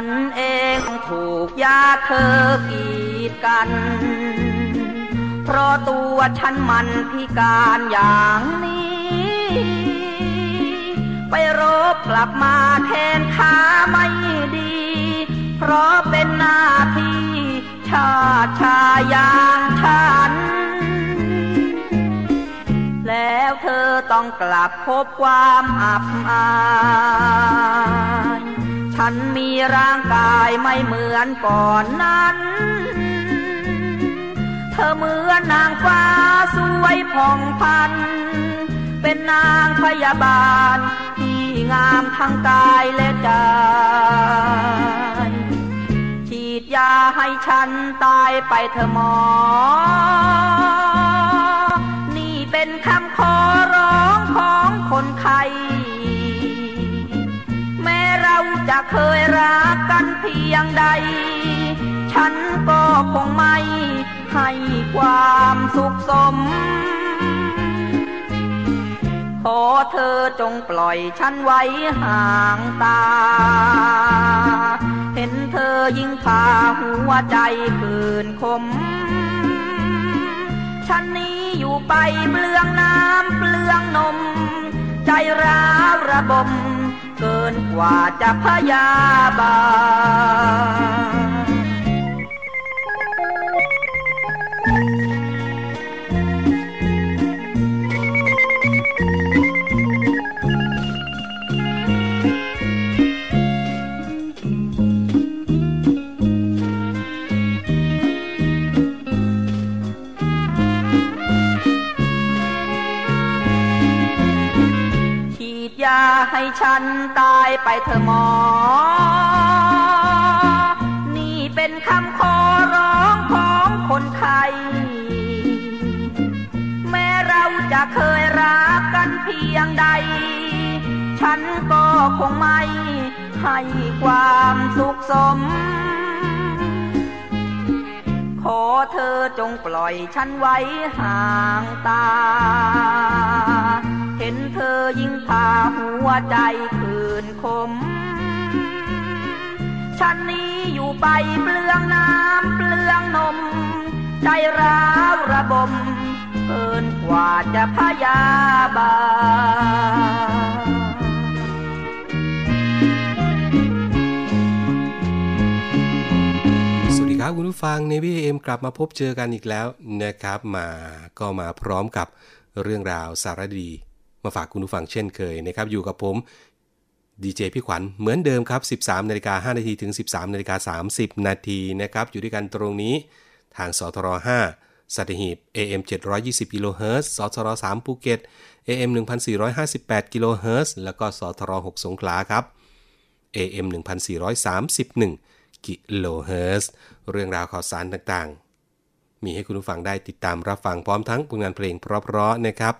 ฉันเองถูกยาเธอกีดกัน เพราะตัวฉันมันพิการอย่างนี้ ไปรบกลับมาแทนขาไม่ดี เพราะเป็นหน้าที่ชาติชายอย่างฉัน แล้วเธอต้องกลับพบความอับอาย ฉันมีร่างกายไม่เหมือนก่อนนั้น เธอเหมือนนางฟ้าสวยผ่องพัน เป็นนางพยาบาล ที่งามทั้งกายและใจ ฉีดยาให้ฉันตายไปเธอะหมอ นี่เป็นคำขอร้องของคนไข้ จะเคยรักกันเพียงใด ฉันก็คงไม่ให้ความสุขสม ขอเธอจงปล่อยฉันไว้ห่างตา เห็นเธอยิ่งพาหัวใจคืนคม ฉันนี้อยู่ไปเปลืองน้ำเปลืองนม ใจร้าวระบม เกินกว่าจะพยาบาล ฉันตายไปเถอหมอ นี่เป็นคำขอร้องของคนไทย แม้เราจะเคยรักกันเพียงใด ฉันก็คงไม่ให้ความสุขสม ขอเธอจงปล่อยฉันไว้ห่างตา ห็นเธอยิ่งพาหัวใจคืนคม ฉันนี้อยู่ไปเปลืองน้ำเปลืองนม ใจร้าวระบมเกินกว่าจะพยาบาลครับคุณผู้ฟัง Navy AM กลับมาพบเจอกันอีกแล้วนะครับ มาก็มาพร้อมกับเรื่องราวสารดี มาฝากคุณผู้ฟังเช่นเคยนะครับ อยู่กับผมดีเจพี่ขวัญเหมือนเดิมครับ 13นาฬิกา5นาทีถึง 13นาฬิกา30 นาทีนะครับ อยู่ด้วยกันตรงนี้ทางสทร5สัตหีบ AM 720กิโลเฮิรตซ์สทร3ภูเก็ต AM 1458กิโลเฮิรตซ์แล้วก็สทร6สงขลาครับ AM 1431กิโลเฮิรตซ์เรื่องราวข่าวสารต่างๆ มีให้คุณผู้ฟังได้ติดตามรับฟังพร้อมทั้งผลงานเพลงเพราะๆนะครับ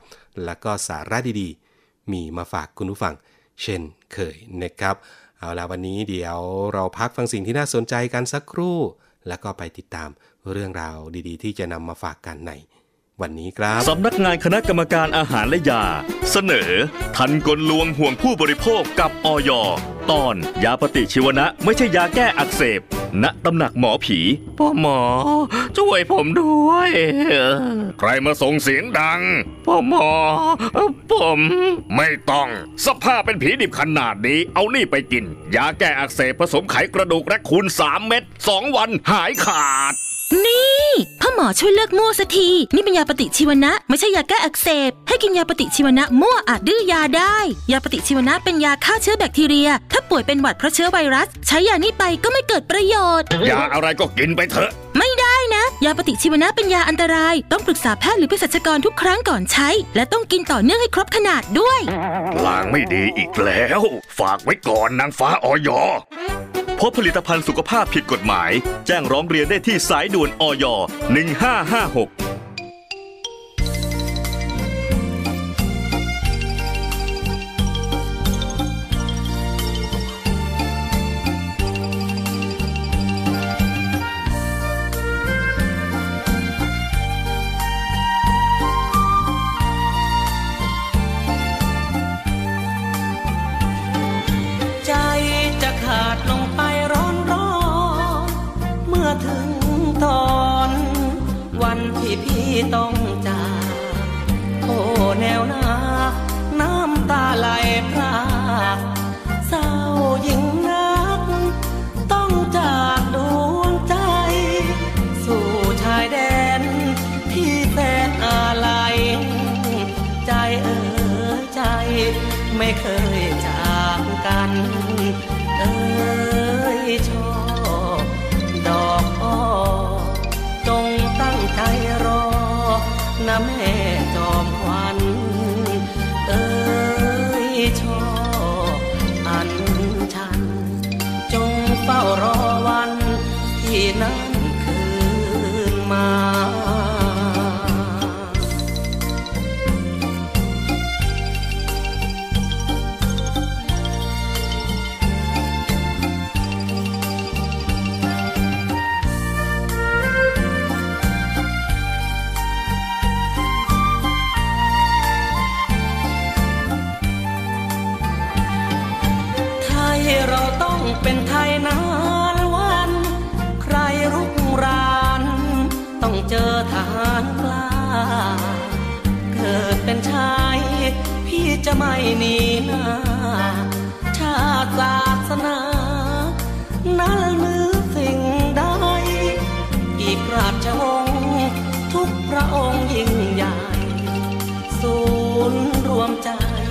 แล้วก็สาระดีๆ มีมาฝากคุณผู้ฟัง เช่นเคยนะครับ เอาละวันนี้เดี๋ยวเราพักฟังสิ่งที่น่าสนใจกันสักครู่ แล้วก็ไปติดตามเรื่องราวดีๆ ที่จะนำมาฝากกันในวันนี้ครับสำนักงานคณะกรรมการอาหารและยา เสนอ ทันกลลวงห่วงผู้บริโภคกับออยตอน ยาปฏิชีวนะ ไม่ใช่ยาแก้อักเสบ ณตำหนักหมอผี พ่อหมอ ช่วยผมด้วย ใครมาส่งเสียงดัง พ่อหมอ ผมไม่ต้อง สภาพเป็นผีดิบขนาดนี้ เอานี่ไปกิน ยาแก้อักเสบผสมไขกระดูกและคูณ3เม็ด2วันหายขาด นี่พ่อหมอช่วยเลิกมั่วสักที นี่เป็นยาปฏิชีวนะ ไม่ใช่ยาแก้อักเสบ ให้กินยาปฏิชีวนะมั่วอาจดื้อยาได้ ยาปฏิชีวนะเป็นยาฆ่าเชื้อแบคทีเรีย ถ้าป่วยเป็นหวัดเพราะเชื้อไวรัส ใช้ยานี้ไปก็ไม่เกิดประโยชน์ ยาอะไรก็กินไปเถอะ ไม่ได้นะ ยาปฏิชีวนะเป็นยาอันตราย ต้องปรึกษาแพทย์หรือเภสัชกรทุกครั้งก่อนใช้ และต้องกินต่อเนื่องให้ครบขนาดด้วย ลางไม่ดีอีกแล้ว ฝากไว้ก่อนนางฟ้าออย พบผลิตภัณฑ์สุขภาพผิดกฎหมาย แจ้งร้องเรียนได้ที่สายด่วนอย1556 ต้อง ที่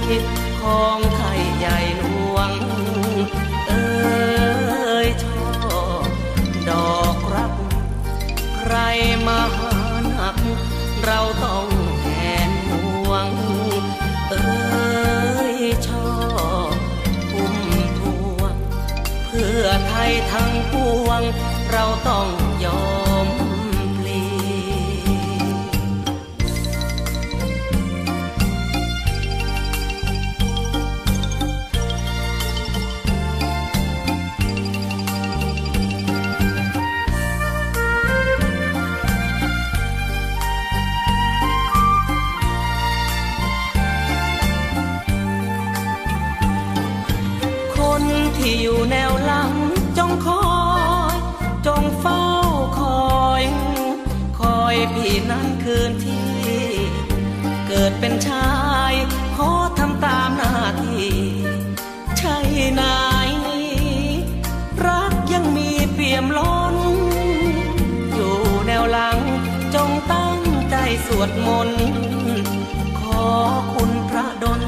ใจของไทยใหญ่หลวง เอ้ยชอบดอกรัก ใครมาหาหนัก เราต้องแทนห่วง เอ้ยชอบพุ่มพวง เพื่อไทยทั้งปวง เราต้อง อยู่แนวหลังจงคอย จงเฝ้าคอย คอยพี่นั้นคืนที่ เกิดเป็นชายขอทำตามหน้าที่ใช่นายนี้รักยังมีเปี่ยมล้น อยู่แนวหลังจงตั้งใจสวดมนต์ขอคุณพระดล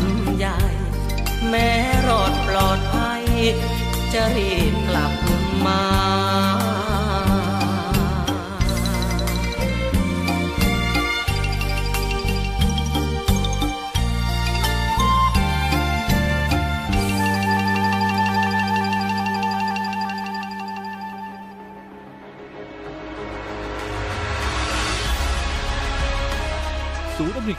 ำใหญ่แม้รอดปลอดภัยจะรีบกลับมา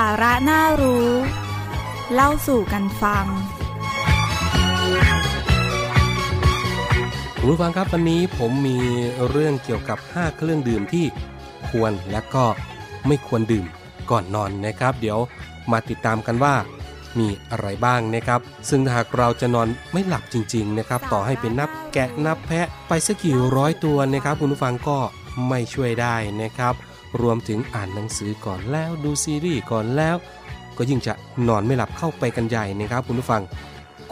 าระน่ารู้ เล่าสู่กันฟังคุณผู้ฟังครับวันนี้ผมมีเรื่องเกี่ยวกับ 5 เครื่องดื่มที่ควรและก็ไม่ควรดื่มก่อนนอนนะครับ เดี๋ยวมาติดตามกันว่ามีอะไรบ้างนะครับ ซึ่งหากเราจะนอนไม่หลับจริง ๆ นะครับ ต่อให้เป็นนับแกะนับแพะไปสักกี่ร้อยตัวนะครับ คุณผู้ฟังก็ไม่ช่วยได้นะครับ รวมถึงอ่านหนังสือก่อนแล้วดูซีรีส์ก่อนแล้ว ก็ยิ่งจะนอนไม่หลับเข้าไปกันใหญ่นะครับคุณผู้ฟัง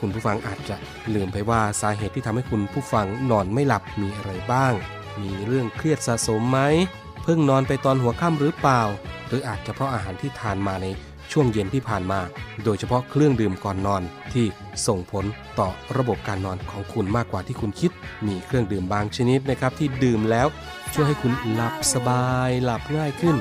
คุณผู้ฟังอาจจะลืมไปว่าสาเหตุที่ทำให้คุณผู้ฟังนอนไม่หลับมีอะไรบ้าง มีเรื่องเครียดสะสมไหมเพิ่งนอนไปตอนหัวค่ำหรือเปล่า หรืออาจจะเพราะอาหารที่ทานมาในช่วงเย็นที่ผ่านมา โดยเฉพาะเครื่องดื่มก่อนนอนที่ส่งผลต่อระบบการนอนของคุณมากกว่าที่คุณคิด มีเครื่องดื่มบางชนิดนะครับที่ดื่มแล้ว ช่วยให้คุณหลับสบายหลับง่ายขึ้น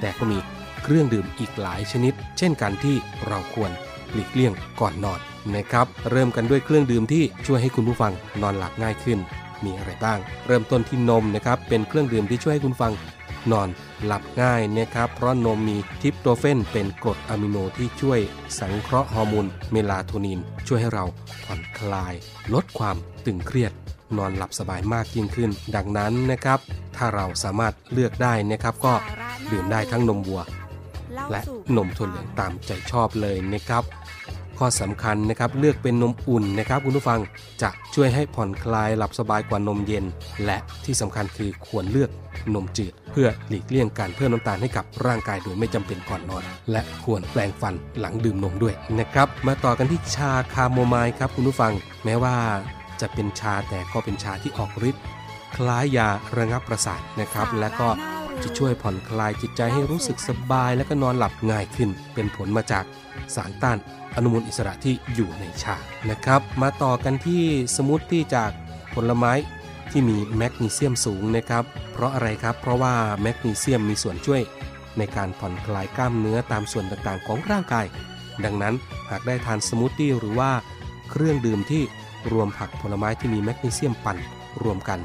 แต่ก็มีเครื่องดื่มอีกหลายชนิด เช่นกันที่เราควรหลีกเลี่ยงก่อนนอนนะครับ เริ่มกันด้วยเครื่องดื่มที่ช่วยให้คุณผู้ฟังนอนหลับง่ายขึ้น มีอะไรบ้าง เริ่มต้นที่นมนะครับ เป็นเครื่องดื่มที่ช่วยให้คุณฟังนอนหลับง่ายนะครับ เพราะนมมีทริปโตเฟนเป็นกรดอะมิโนที่ช่วยสังเคราะห์ฮอร์โมนเมลาโทนิน ช่วยให้เราผ่อนคลาย ลดความตึงเครียด นอนหลับสบายมากยิ่งขึ้น ดังนั้นนะครับ ถ้าเราสามารถเลือกได้นะครับก็ดื่มได้ทั้งนมวัว และนมถั่วเหลืองตามใจชอบเลยนะครับ ข้อสำคัญนะครับเลือกเป็นนมอุ่นนะครับ คุณผู้ฟังจะช่วยให้ผ่อนคลายหลับสบายกว่านมเย็น และที่สำคัญคือควรเลือกนมจืดเพื่อหลีกเลี่ยงการเพิ่มน้ำตาลให้กับร่างกายโดยไม่จำเป็นก่อนนอน และควรแปรงฟันหลังดื่มนมด้วยนะครับ มาต่อกันที่ชาคาโมมายล์ครับคุณผู้ฟัง แม้ว่า จะเป็นชาแต่ก็เป็นชาที่ออกฤทธิ์คล้ายยาระงับประสาทนะครับ และก็จะช่วยผ่อนคลายจิตใจให้รู้สึกสบาย และก็นอนหลับง่ายขึ้น เป็นผลมาจากสารต้านอนุมูลอิสระที่อยู่ในชานะครับ มาต่อกันที่สมูทตี้จากผลไม้ที่มีแมกนีเซียมสูงนะครับ เพราะอะไรครับ เพราะว่าแมกนีเซียมมีส่วนช่วย ในการผ่อนคลายกล้ามเนื้อตามส่วนต่างๆ ของร่างกาย ดังนั้นหากได้ทานสมูทตี้หรือว่าเครื่องดื่มที่ รวมผักผลไม้ที่มีแมกนีเซียมปั่นรวมกัน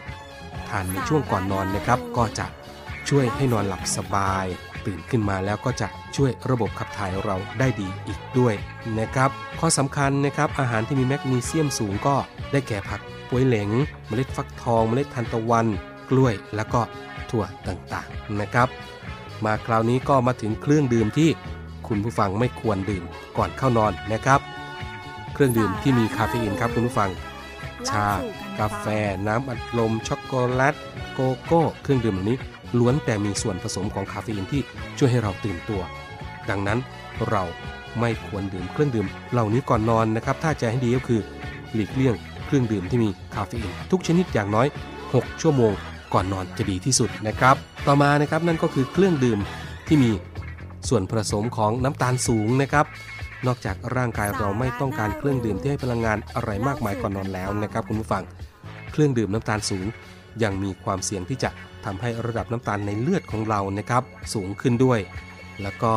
ทานในช่วงก่อนนอนนะครับ ก็จะช่วยให้นอนหลับสบาย ตื่นขึ้นมาแล้วก็จะช่วยระบบขับถ่ายเราได้ดีอีกด้วยนะครับข้อสำคัญนะครับอาหารที่มีแมกนีเซียมสูงก็ได้แก่ผักปวยเล้ง เมล็ดฟักทอง เมล็ดทานตะวัน กล้วยแล้วก็ถั่วต่างๆนะครับ มาคราวนี้ก็มาถึงเครื่องดื่มที่คุณผู้ฟังไม่ควรดื่มก่อนเข้านอนนะครับ เครื่องดื่มที่มีคาเฟอีนครับคุณผู้ฟัง ชา กาแฟ น้ำอัดลม ช็อกโกแลต โกโก้ เครื่องดื่มเหล่านี้ล้วนแต่มีส่วนผสมของคาเฟอีนที่ช่วยให้เราตื่นตัว ดังนั้นเราไม่ควรดื่มเครื่องดื่มเหล่านี้ก่อนนอนนะครับ ถ้าจะให้ดีก็คือหลีกเลี่ยงเครื่องดื่มที่มีคาเฟอีนทุกชนิดอย่างน้อย 6 ชั่วโมงก่อนนอนจะดีที่สุดนะครับ ต่อมานะครับนั่นก็คือเครื่องดื่มที่มีส่วนผสมของน้ำตาลสูงนะครับ นอกจากร่างกายเราไม่ต้องการเครื่องดื่มที่ให้พลังงานอะไรมากมายก่อนนอนแล้วนะครับคุณผู้ฟัง เครื่องดื่มน้ำตาลสูง ยังมีความเสี่ยงที่จะทำให้ระดับน้ำตาลในเลือดของเรานะครับ สูงขึ้นด้วย แล้วก็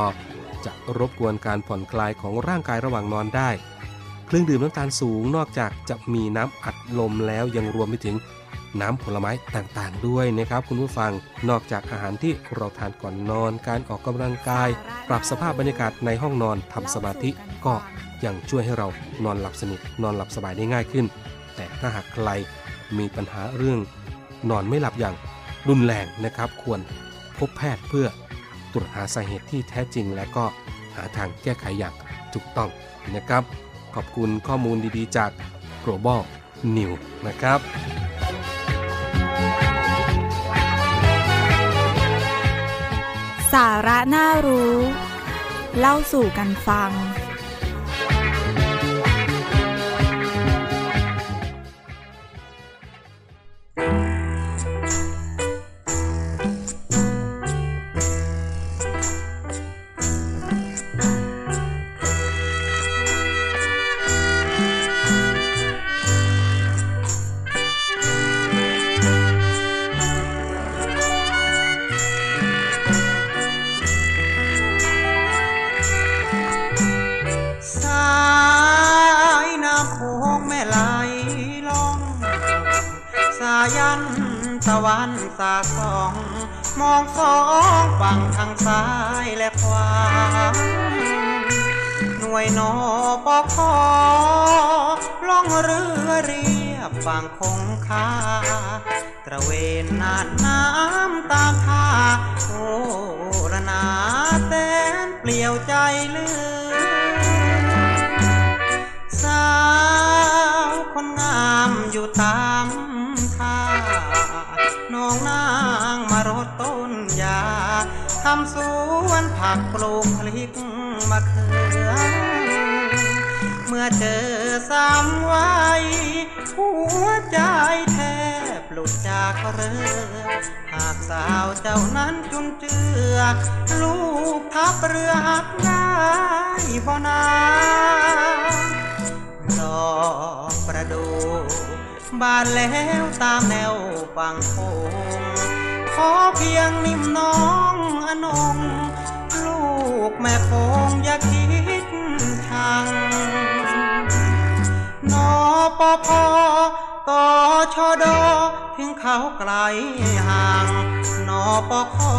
จะรบกวนการผ่อนคลายของร่างกายระหว่างนอนได้ เครื่องดื่มน้ำตาลสูง นอกจากจะมีน้ำอัดลมแล้วยังรวมไปถึง น้ำผลไม้ต่างๆ ด้วยนะครับคุณผู้ฟังนอกจากอาหารที่เราทานก่อนนอน การออกกำลังกาย ปรับสภาพบรรยากาศในห้องนอนทำสมาธิก็ยังช่วยให้เรานอนหลับสนิทนอนหลับสบายได้ง่ายขึ้น แต่ถ้าหากใครมีปัญหาเรื่อง นอนไม่หลับอย่างรุนแรงนะครับ ควรพบแพทย์เพื่อตรวจหาสาเหตุที่แท้จริง และก็หาทางแก้ไขอย่างถูกต้องนะครับ ขอบคุณข้อมูลดีๆจาก Global New นะครับ สาระน่ารู้ เล่าสู่กันฟัง อง มองสองฝั่งทางซ้ายและขวา หน่วยนอปอคอล่องเรือเรียบฝั่งคงคาตระเวนนาดน้ำตามท่าโอ้ระนาแสนเปลี่ยวใจเลือสาวคนงามอยู่ตามท่าน้องนา ทำสวนผักปลูกพลิกมะเขือ เมื่อเจอสามไว้หัวใจแทบหลุดจากเรือหากสาวเจ้านั้นจุนเจือ ลูกทับเรือหักได้บ่นาดอกประดูบานแล้วตามแนวฝั่งโคง อเพียงนิ่มน้องอนง ลูกแม่คงอย่าคิดชังนอปอพอต่อชอดอถึงเขาไกลห่างนอปอขอ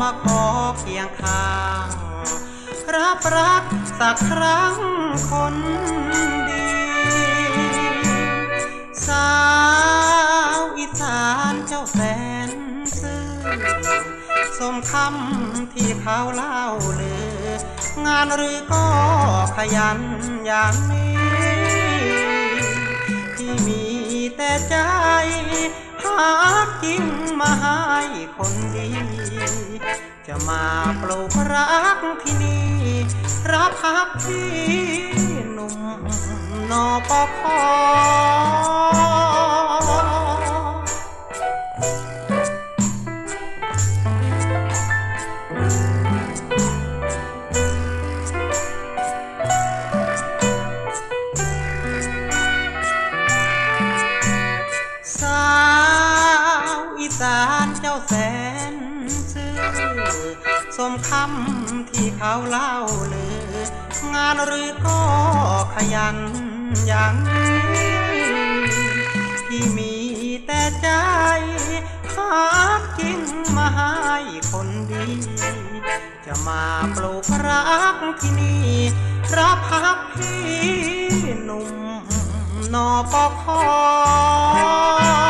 มาขอเคียงข้างรับรักสักครั้งคนดี สาวอีสานเจ้าแสน สมคำที่เขาเล่าลืองานหรือก็ขยันอย่างนี้ ที่มีแต่ใจ หากินมาให้คนดี จะมาปลูกรักที่นี่ รับพักที่หนุ่มนอปอคอ เขาเล่าลืองานหรือก็ขยันอย่างที่มีแต่ใจหากินมาให้คนดี จะมาปลูกรักที่นี่รับพักพี่หนุ่มนอปอคอ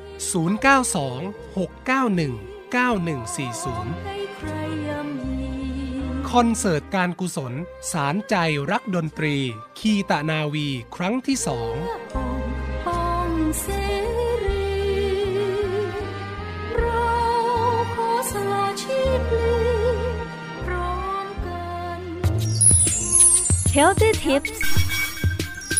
092-691-9140 คอนเสิร์ตการกุศล สารใจรักดนตรี คีตะนาวีครั้งที่สองป้องเสรีเราขอสละชีพลีพร้อมกัน Healthy Tips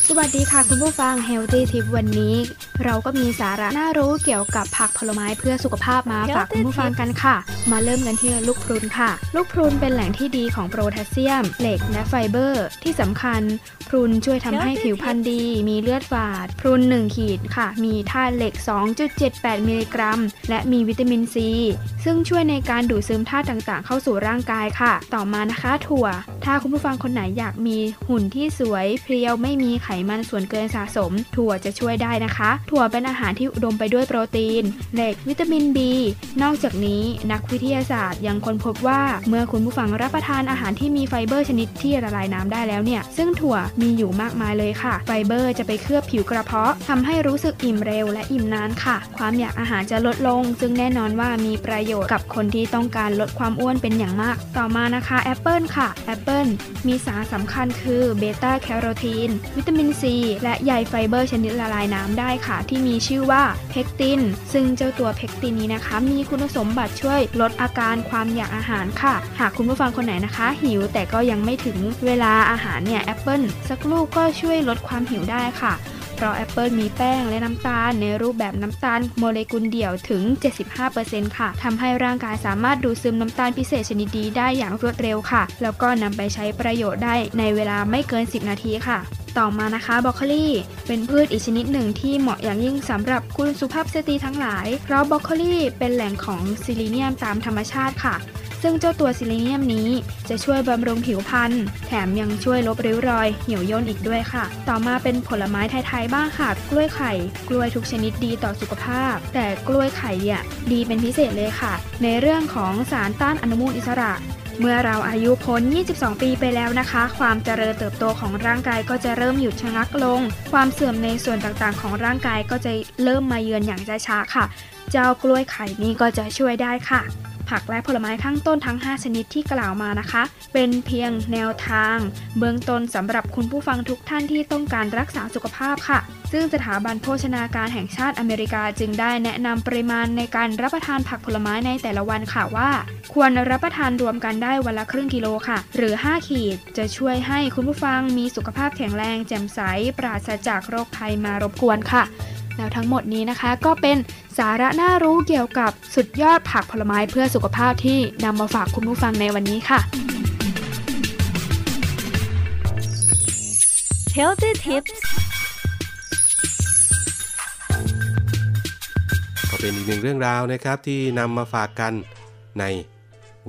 สวัสดีค่ะคุณผู้ฟัง Healthy Tip วันนี้ เราก็มีสาระน่ารู้เกี่ยวกับผักผลไม้เพื่อสุขภาพมาฝากคุณผู้ฟังกันค่ะ มาเริ่มกันที่ลูกพรุนค่ะ ลูกพรุนเป็นแหล่งที่ดีของโพแทสเซียม เหล็กและไฟเบอร์ ที่สำคัญพรุนช่วยทำให้ผิวพรรณดี มีเลือดฝาด พรุน 1 ขีดค่ะ มีธาตุเหล็ก 2.78 มิลลิกรัม และมีวิตามินซีซึ่งช่วยในการดูดซึมธาตุต่างๆ เข้าสู่ร่างกายค่ะ ต่อมานะคะ ถั่วถ้าคุณผู้ฟังคนไหนอยากมีหุ่นที่สวยเพรียวไม่มีไขมันส่วนเกินสะสม ถั่วจะช่วยได้นะคะ ถั่วเป็นอาหารที่อุดมไปด้วยโปรตีน เหล็กวิตามิน B นอกจากนี้นักวิทยาศาสตร์ยังค้นพบว่าเมื่อคุณผู้ฟังรับประทานอาหารที่มีไฟเบอร์ชนิดที่ละลายน้ำได้แล้วเนี่ย ซึ่งถั่วมีอยู่มากมายเลยค่ะ ไฟเบอร์จะไปเคลือบผิวกระเพาะทำให้รู้สึกอิ่มเร็วและอิ่มนานค่ะ ความอยากอาหารจะลดลง ซึ่งแน่นอนว่ามีประโยชน์กับคนที่ต้องการลดความอ้วนเป็นอย่างมาก ต่อมานะคะแอปเปิลค่ะแอปเปิลปิลมีสารสำคัญคือเบต้าแคโรทีน วิตามินซี และใยไฟเบอร์ชนิดละลายน้ำได้ค่ะ ที่มีชื่อว่าเพกติน ซึ่งเจ้าตัวเพกตินนี้นะคะ มีคุณสมบัติช่วยลดอาการความอยากอาหารค่ะ หากคุณผู้ฟังคนไหนนะคะ หิวแต่ก็ยังไม่ถึงเวลาอาหารเนี่ยแอปเปิลสักลูกก็ช่วยลดความหิวได้ค่ะ เพราะแอปเปิลมีแป้งและน้ำตาลในรูปแบบน้ำตาลโมเลกุลเดี่ยวถึง 75%ค่ะทำให้ร่างกายสามารถดูดซึมน้ำตาลพิเศษชนิดดีได้อย่างรวดเร็วค่ะ แล้วก็นำไปใช้ประโยชน์ได้ในเวลาไม่เกิน 10 นาทีค่ะต่อมานะคะบรอกโคลีเป็นพืชอีกชนิดหนึ่งที่เหมาะอย่างยิ่งสำหรับคุณสุภาพสตรีทั้งหลาย เพราะบรอกโคลีเป็นแหล่งของซีลีเนียมตามธรรมชาติค่ะ ซึ่งเจ้าตัวซีลีเนียมนี้จะช่วยบำรุงผิวพรรณแถมยังช่วยลบริ้วรอย เหี่ยวย่นอีกด้วยค่ะ ต่อมาเป็นผลไม้ไทยๆบ้างค่ะ กล้วยไข่ กล้วยทุกชนิดดีต่อสุขภาพ แต่กล้วยไข่เนี่ยดีเป็นพิเศษเลยค่ะ ในเรื่องของสารต้านอนุมูลอิสระเมื่อเราอายุพ้น 22 ปีไปแล้วนะคะ ความเจริญเติบโตของร่างกายก็จะเริ่มหยุดชะงักลง ความเสื่อมในส่วนต่างๆ ของร่างกายก็จะเริ่มมาเยือนอย่างช้าๆค่ะ เจ้ากล้วยไข่นี้ก็จะช่วยได้ค่ะ ผักและผลไม้ข้างต้นทั้ง 5 ชนิดที่กล่าวมานะคะ เป็นเพียงแนวทาง เบื้องต้นสำหรับคุณผู้ฟังทุกท่านที่ต้องการรักษาสุขภาพค่ะ ซึ่งสถาบันโภชนาการแห่งชาติอเมริกาจึงได้แนะนำปริมาณในการรับประทานผักผลไม้ในแต่ละวันค่ะว่า ควรรับประทานรวมกันได้วันละครึ่งกิโลค่ะ หรือ 5 ขีด จะช่วยให้คุณผู้ฟังมีสุขภาพแข็งแรงแจ่มใสปราศจากโรคภัยมารบกวนค่ะ แล้วทั้งหมดนี้นะคะก็เป็นสาระน่ารู้เกี่ยวกับสุดยอดผักผลไม้เพื่อสุขภาพที่นำมาฝากคุณผู้ฟังในวันนี้ค่ะ Healthy Tips ก็เป็นอีกหนึ่งเรื่องราวนะครับที่นำมาฝากกันใน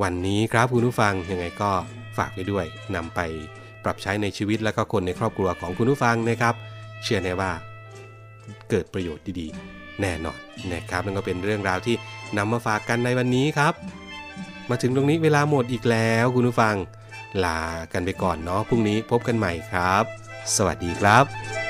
วันนี้ครับคุณผู้ฟังยังไงก็ฝากไว้ด้วยนำไปปรับใช้ในชีวิตและก็คนในครอบครัวของคุณผู้ฟังนะครับ เชื่อแน่ว่า เกิดประโยชน์ดีๆ แน่นอนนะครับนั่นก็เป็นเรื่องราวที่นำมาฝากกันในวันนี้ครับ มาถึงตรงนี้เวลาหมดอีกแล้วคุณผู้ฟัง ลากันไปก่อนเนาะพรุ่งนี้พบกันใหม่ครับ สวัสดีครับ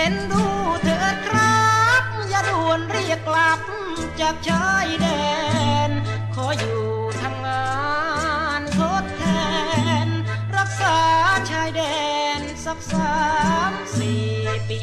อ็นดูเถิดครับ อย่าด่วนเรียกกลับจากชายแดน ขออยู่ทำงานทดแทน รักษาชายแดนสักสามสี่ปี